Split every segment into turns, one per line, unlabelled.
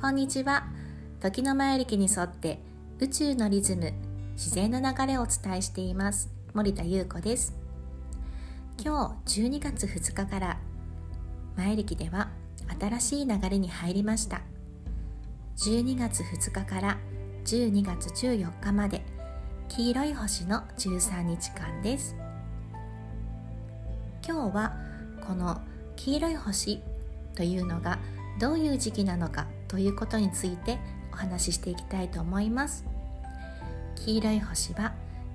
こんにちは。時の前力に沿って宇宙のリズム自然の流れをお伝えしています。森田優子です。今日12月2日から前力では新しい流れに入りました。12月2日から12月14日まで黄色い星の13日間です。今日はこの黄色い星というのがどういう時期なのかということについてお話ししていきたいと思います。黄色い星は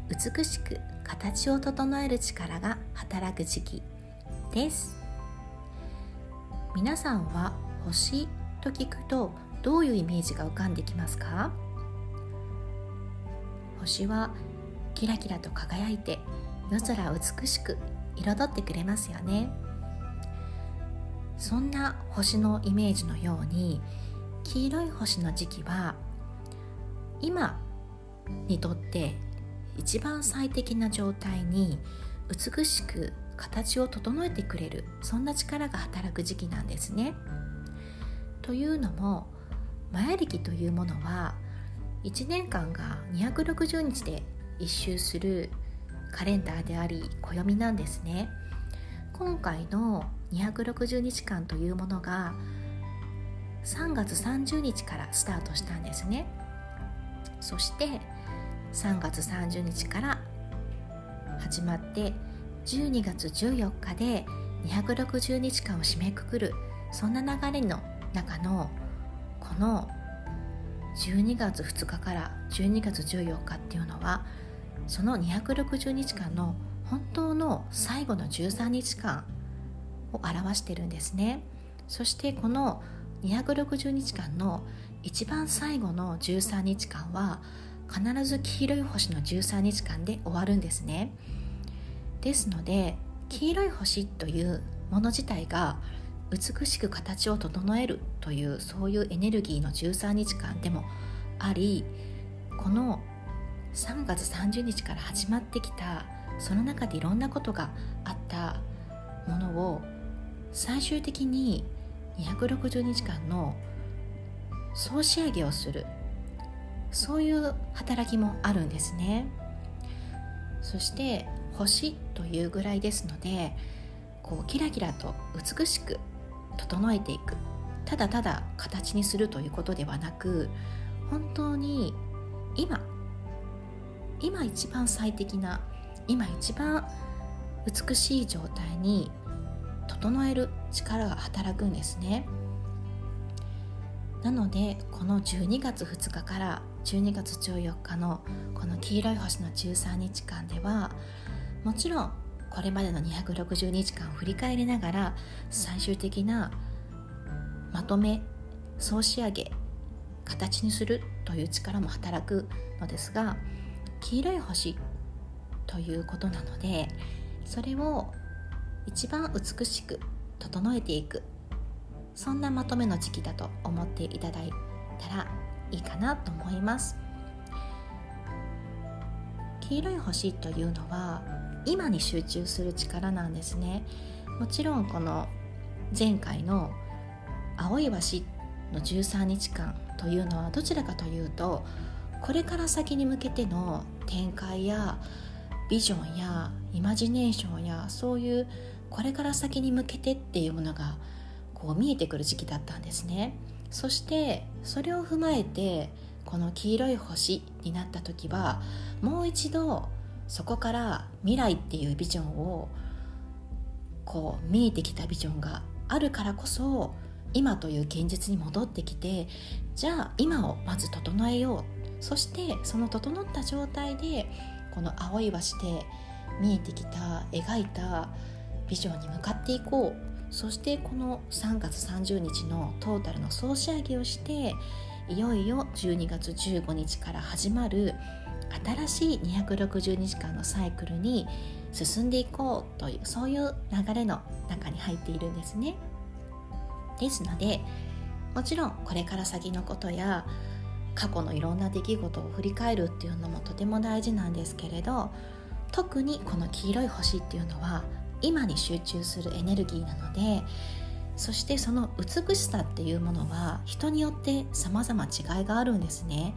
美しく形を整える力が働く時期です。皆さんは星と聞くとどういうイメージが浮かんできますか？星はキラキラと輝いて夜空美しく彩ってくれますよねそんな星のイメージのように黄色い星の時期は今にとって一番最適な状態に美しく形を整えてくれるそんな力が働く時期なんですね。というのもマヤ暦というものは1年間が260日で一周するカレンダーであり暦なんですね。今回の260日間というものが3月30日からスタートしたんですねそして3月30日から始まって12月14日で260日間を締めくくるそんな流れの中のこの12月2日から12月14日っていうのはその260日間の本当の最後の13日間を表してるんですね。そしてこの260日間の一番最後の13日間は必ず黄色い星の13日間で終わるんですね。ですので黄色い星というもの自体が美しく形を整えるというそういうエネルギーの13日間でもありこの3月30日から始まってきたその中でいろんなことがあったものを最終的に260日間の総仕上げをする。そういう働きもあるんですね。そして星というぐらいですのでこうキラキラと美しく整えていく。ただただ形にするということではなく本当に今今一番最適な今一番美しい状態に整える力が働くんですね。なのでこの12月2日から12月14日のこの黄色い星の13日間ではもちろんこれまでの260日間を振り返りながら最終的なまとめ総仕上げ形にするという力も働くのですが黄色い星ということなのでそれを一番美しく整えていくそんなまとめの時期だと思っていただいたらいいかなと思います。黄色い星というのは今に集中する力なんですね。もちろんこの前回の青い橋の13日間というのはどちらかというとこれから先に向けての展開やビジョンやイマジネーションやそういうこれから先に向けてっていうものがこう見えてくる時期だったんですね。そしてそれを踏まえてこの黄色い星になった時はもう一度そこから未来っていうビジョンをこう見えてきたビジョンがあるからこそ今という現実に戻ってきてじゃあ今をまず整えようそしてその整った状態でこの青い橋で見えてきた描いたビジョンに向かっていこう。そしてこの3月30日のトータルの総仕上げをしていよいよ12月15日から始まる新しい260日間のサイクルに進んでいこうというそういう流れの中に入っているんですね。ですのでもちろんこれから先のことや過去のいろんな出来事を振り返るっていうのもとても大事なんですけれど特にこの黄色い星っていうのは今に集中するエネルギーなのでそしてその美しさっていうものは人によって様々違いがあるんですね。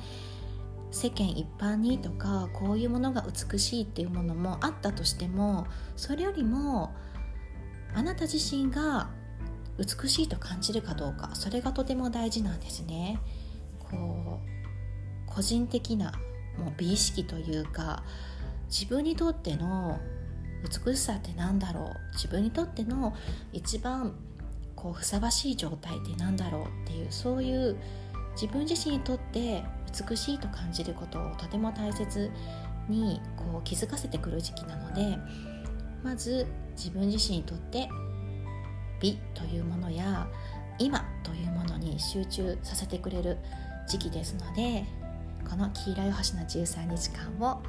世間一般にとかこういうものが美しいっていうものもあったとしてもそれよりもあなた自身が美しいと感じるかどうかそれがとても大事なんですね。こう個人的なもう美意識というか自分にとっての美しさって何だろう？自分にとっての一番こうふさわしい状態って何だろう？っていうそういう自分自身にとって美しいと感じることをとても大切にこう気づかせてくる時期なのでまず自分自身にとって美というものや今というものに集中させてくれる時期ですのでこの黄色い星の13日間を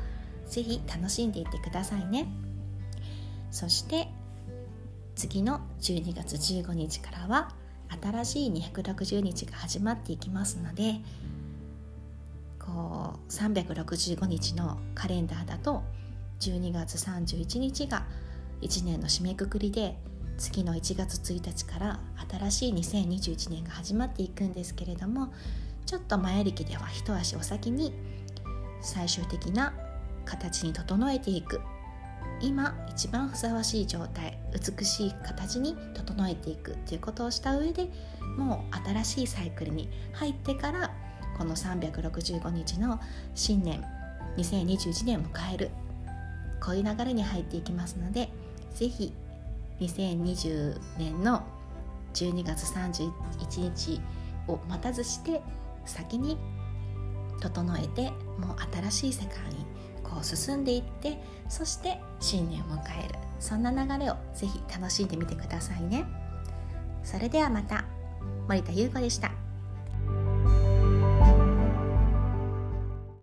ぜひ楽しんでいってくださいね。そして次の12月15日からは新しい260日が始まっていきますのでこう365日のカレンダーだと12月31日が1年の締めくくりで次の1月1日から新しい2021年が始まっていくんですけれどもちょっと前力では一足お先に最終的な形に整えていく。今一番ふさわしい状態美しい形に整えていく。っていうことをした上でもう新しいサイクルに入ってからこの365日の新年2021年を迎える。こういう流れに入っていきますので是非2020年の12月31日を待たずして先に整えてもう新しい世界にこう進んでいってそして新年を迎える。そんな流れをぜひ楽しんでみてくださいね。それではまた。森田優子でした。